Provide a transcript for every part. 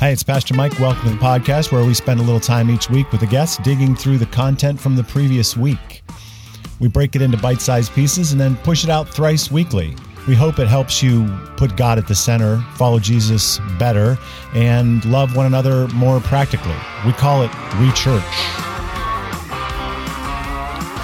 Hi, it's Pastor Mike. Welcome to the podcast where we spend a little time each week with a guest digging through the content from the previous week. We break it into bite sized pieces and then push it out thrice weekly. We hope it helps you put God at the center, follow Jesus better, and love one another more practically. We call it Rechurch.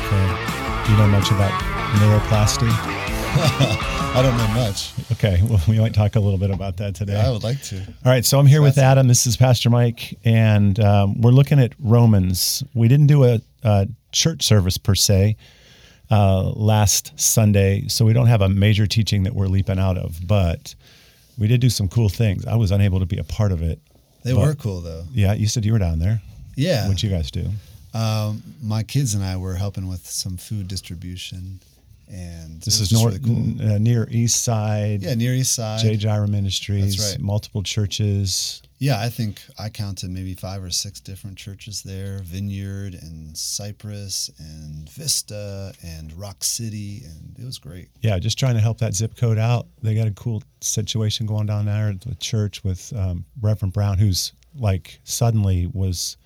Okay. Do you know much about neuroplasty? I don't know much. Okay, well, we might talk a little bit about that today. I would like to. All right, so I'm here with Adam. This is Pastor Mike, and um, we're looking at Romans. We didn't do a, a church service per se uh, last Sunday, so we don't have a major teaching that we're leaping out of, but we did do some cool things. I was unable to be a part of it. They but- were cool though. Yeah, you said you were down there. Yeah. What'd you guys do? Um, my kids and I were helping with some food distribution, and This is north, really cool. uh, near East Side. Yeah, near East Side. J. Gyra Ministries, That's right. multiple churches. Yeah, I think I counted maybe five or six different churches there: Vineyard and Cypress and Vista and Rock City, and it was great. yeah, just trying to help that zip code out. They got a cool situation going down there at the church with um, Reverend Brown, who's like suddenly was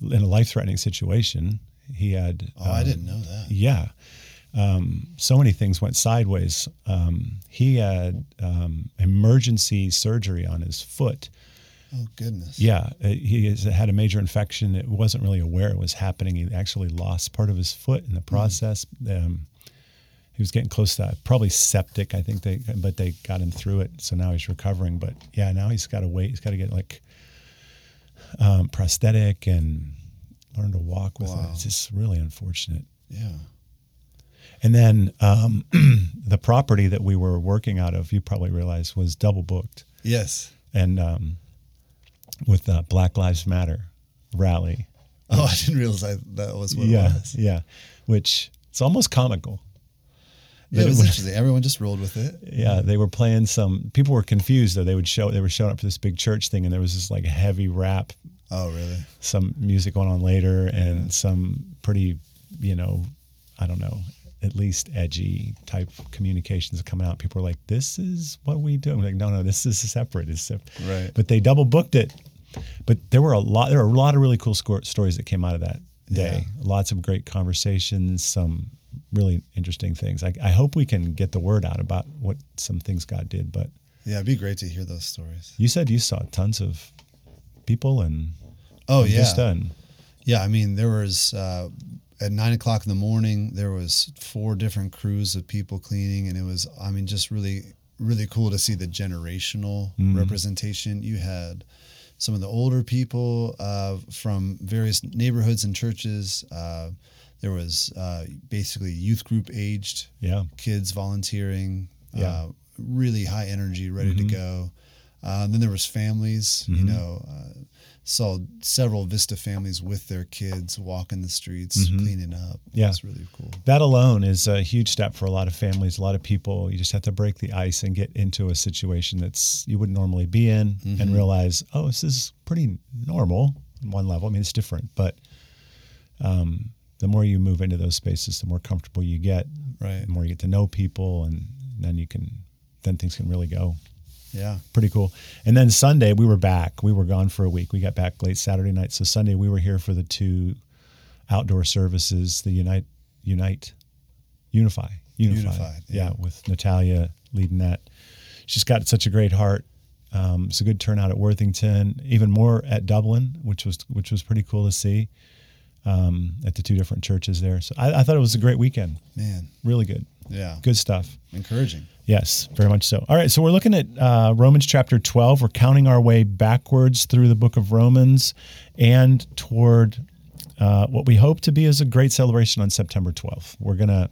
in a life threatening situation. He had, Oh, I um, didn't know that. yeah, um, so many things went sideways. Um, he had um, emergency surgery on his foot. Oh goodness. Yeah, uh, he had a major infection. It wasn't really aware it was happening. He actually lost part of his foot in the process. Um, he was getting close to that, probably septic. I think they, but they got him through it. So now he's recovering. But yeah, now he's got to wait. He's got to get like um, prosthetic and learn to walk with it. It's just really unfortunate. Yeah. And then um, the property that we were working out of, you probably realized, was double booked. Yes. And um, with uh, Black Lives Matter rally. Oh, I didn't realize I, that was what yeah, it was. yeah. Which it's almost comical. Yeah, it was it- interesting. Everyone just rolled with it. Yeah, they were playing some. People were confused though. They would show. They were showing up for this big church thing, and there was this like heavy rap, Oh, really? some music going on later, and some pretty, you know, I don't know, at least edgy type communications coming out. People were like, "This is what we do." I'm like, "No, no, this is separate. It's separate." Right. But they double booked it. But there were a lot. There were a lot of really cool score, stories that came out of that day. Lots of great conversations. Some really interesting things. I, I hope we can get the word out about what some things God did. But Yeah, it'd be great to hear those stories. you said you saw tons of people and Oh, yeah. Yeah, I mean, there was uh, at nine o'clock in the morning. There was four different crews of people cleaning, and it was, I mean, just really, really cool to see the generational representation. You had some of the older people uh, from various neighborhoods and churches. Uh, there was uh, basically youth group aged yeah, kids volunteering. Yeah. Uh, really high energy, ready to go. Uh, and then there was families. You know, uh, saw several Vista families with their kids walking the streets, cleaning up. Yeah. it's really cool. that alone is a huge step for a lot of families, a lot of people. You just have to break the ice and get into a situation that's you wouldn't normally be in, and realize, oh, this is pretty normal on one level. I mean, it's different, but um, the more you move into those spaces, the more comfortable you get. Right. The more you get to know people, and then you can, then things can really go. Yeah, pretty cool. And then Sunday we were back. We were gone for a week. We got back late Saturday night. So Sunday we were here for the two outdoor services, the Unite, Unite, Unify, Unify. Unified, yeah. yeah. with Natalia leading that. She's got such a great heart. Um, it's a good turnout at Worthington, even more at Dublin, which was which was pretty cool to see um, at the two different churches there. So I, I thought it was a great weekend. man. Really good, Yeah, good stuff. encouraging. Yes, very much so. All right, so we're looking at uh, Romans chapter 12. We're counting our way backwards through the book of Romans and toward uh, what we hope to be is a great celebration on September 12th. We're going to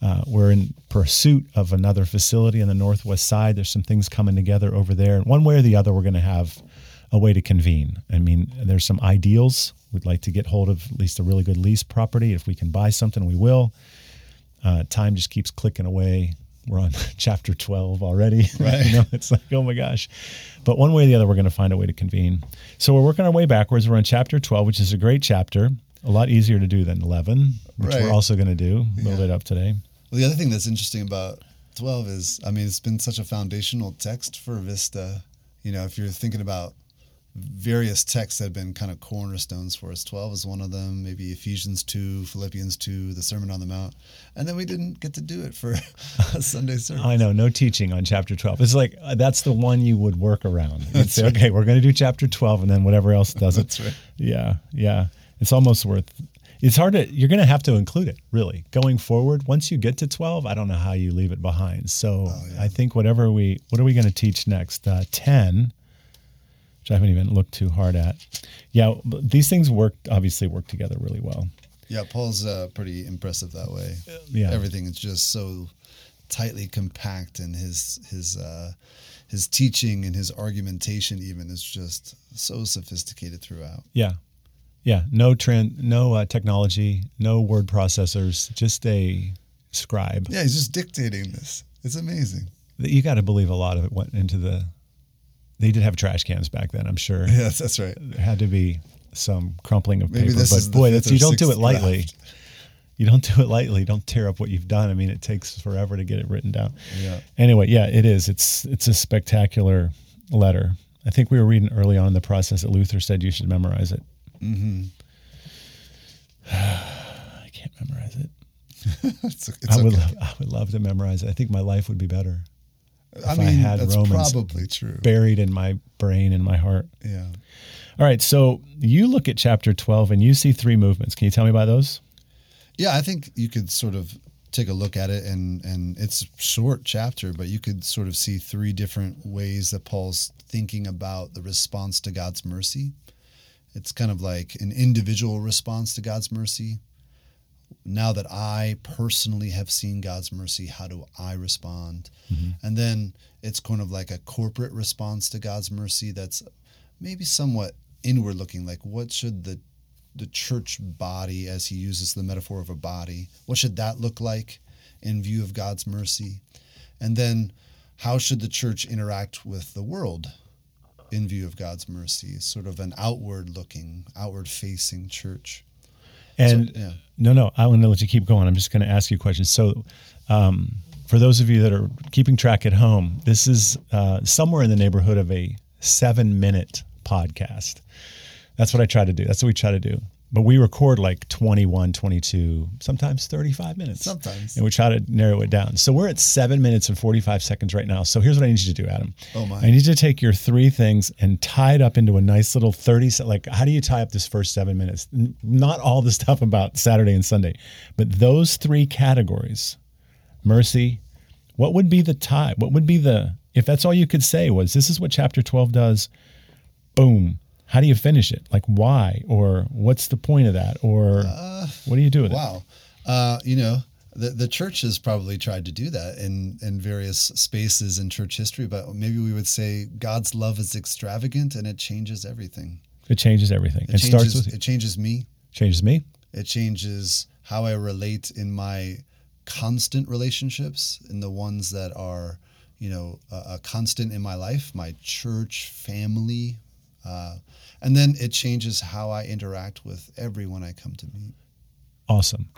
uh, we're in pursuit of another facility in the northwest side. There's some things coming together over there. And one way or the other, we're going to have a way to convene. I mean, there's some ideals. We'd like to get hold of at least a really good lease property. If we can buy something, we will. Uh, time just keeps clicking away. We're on chapter 12 already. Right. you know, it's like, oh my gosh. But one way or the other, we're going to find a way to convene. So we're working our way backwards. We're on chapter 12, which is a great chapter, a lot easier to do than 11, which Right. we're also going to do a little Yeah. bit up today. Well, the other thing that's interesting about 12 is, I mean, it's been such a foundational text for Vista. You know, if you're thinking about various texts that have been kind of cornerstones for us. 12 is one of them, maybe Ephesians 2, Philippians 2, the Sermon on the Mount. And then we didn't get to do it for a Sunday service. I know, no teaching on chapter 12. It's like uh, that's the one you would work around. You'd say, right. okay, we're going to do chapter 12 and then whatever else does it. That's right. Yeah, yeah. It's almost worth it's hard to you're going to have to include it really going forward once you get to 12 i don't know how you leave it behind so oh, yeah. i think whatever we what are we going to teach next uh, 10 which I haven't even looked too hard at. Yeah, these things work obviously work together really well. Yeah, Paul's uh, pretty impressive that way. Yeah, everything is just so tightly compact, and his his uh, his teaching and his argumentation even is just so sophisticated throughout. Yeah, yeah. No trend, no uh, technology, no word processors, just a scribe. Yeah, he's just dictating this. It's amazing. You got to believe a lot of it went into the they did have trash cans back then, I'm sure. Yes, that's right. There had to be some crumpling of Maybe paper, but boy, that's you don't do it lightly. Draft. You don't do it lightly. Don't tear up what you've done. I mean, it takes forever to get it written down. Yeah. Anyway, yeah, it is. It's it's a spectacular letter. I think we were reading early on in the process that Luther said you should memorize it. Mm-hmm. I can't memorize it. it's, it's I would okay. love, I would love to memorize it. I think my life would be better. I mean, I had that's Romans probably true. buried in my brain and my heart. Yeah. All right. So you look at chapter 12 and you see three movements. Can you tell me about those? Yeah, I think you could sort of take a look at it and and it's a short chapter, but you could sort of see three different ways that Paul's thinking about the response to God's mercy. It's kind of like an individual response to God's mercy, now that I personally have seen God's mercy, how do I respond? Mm-hmm. And then it's kind of like a corporate response to God's mercy that's maybe somewhat inward looking, like what should the the church body, as he uses the metaphor of a body, what should that look like in view of God's mercy? And then how should the church interact with the world in view of God's mercy? Sort of an outward looking, outward facing church. And so, yeah. no, no, I want to let you keep going. I'm just going to ask you questions. So, um, for those of you that are keeping track at home, this is uh, somewhere in the neighborhood of a seven minute podcast. That's what I try to do. That's what we try to do but we record like 21 22 sometimes 35 minutes. Sometimes. And we try to narrow it down. So we're at 7 minutes and 45 seconds right now. So here's what i need you to do adam. Oh my. I need you to take your three things and tie it up into a nice little 30 like how do you tie up this first 7 minutes? Not all the stuff about saturday and sunday but those three categories mercy what would be the tie? What would be the if that's all you could say was this is what chapter 12 does boom how do you finish it? Like why or what's the point of that or uh, what do you do with wow. it? Wow, uh, you know, the the church has probably tried to do that in in various spaces in church history, but maybe we would say God's love is extravagant and it changes everything. It changes everything. It, it changes, starts with it changes me. Changes me. It changes how I relate in my constant relationships, in the ones that are, you know, a, a constant in my life, my church, family, uh, and then it changes how I interact with everyone I come to meet. Awesome.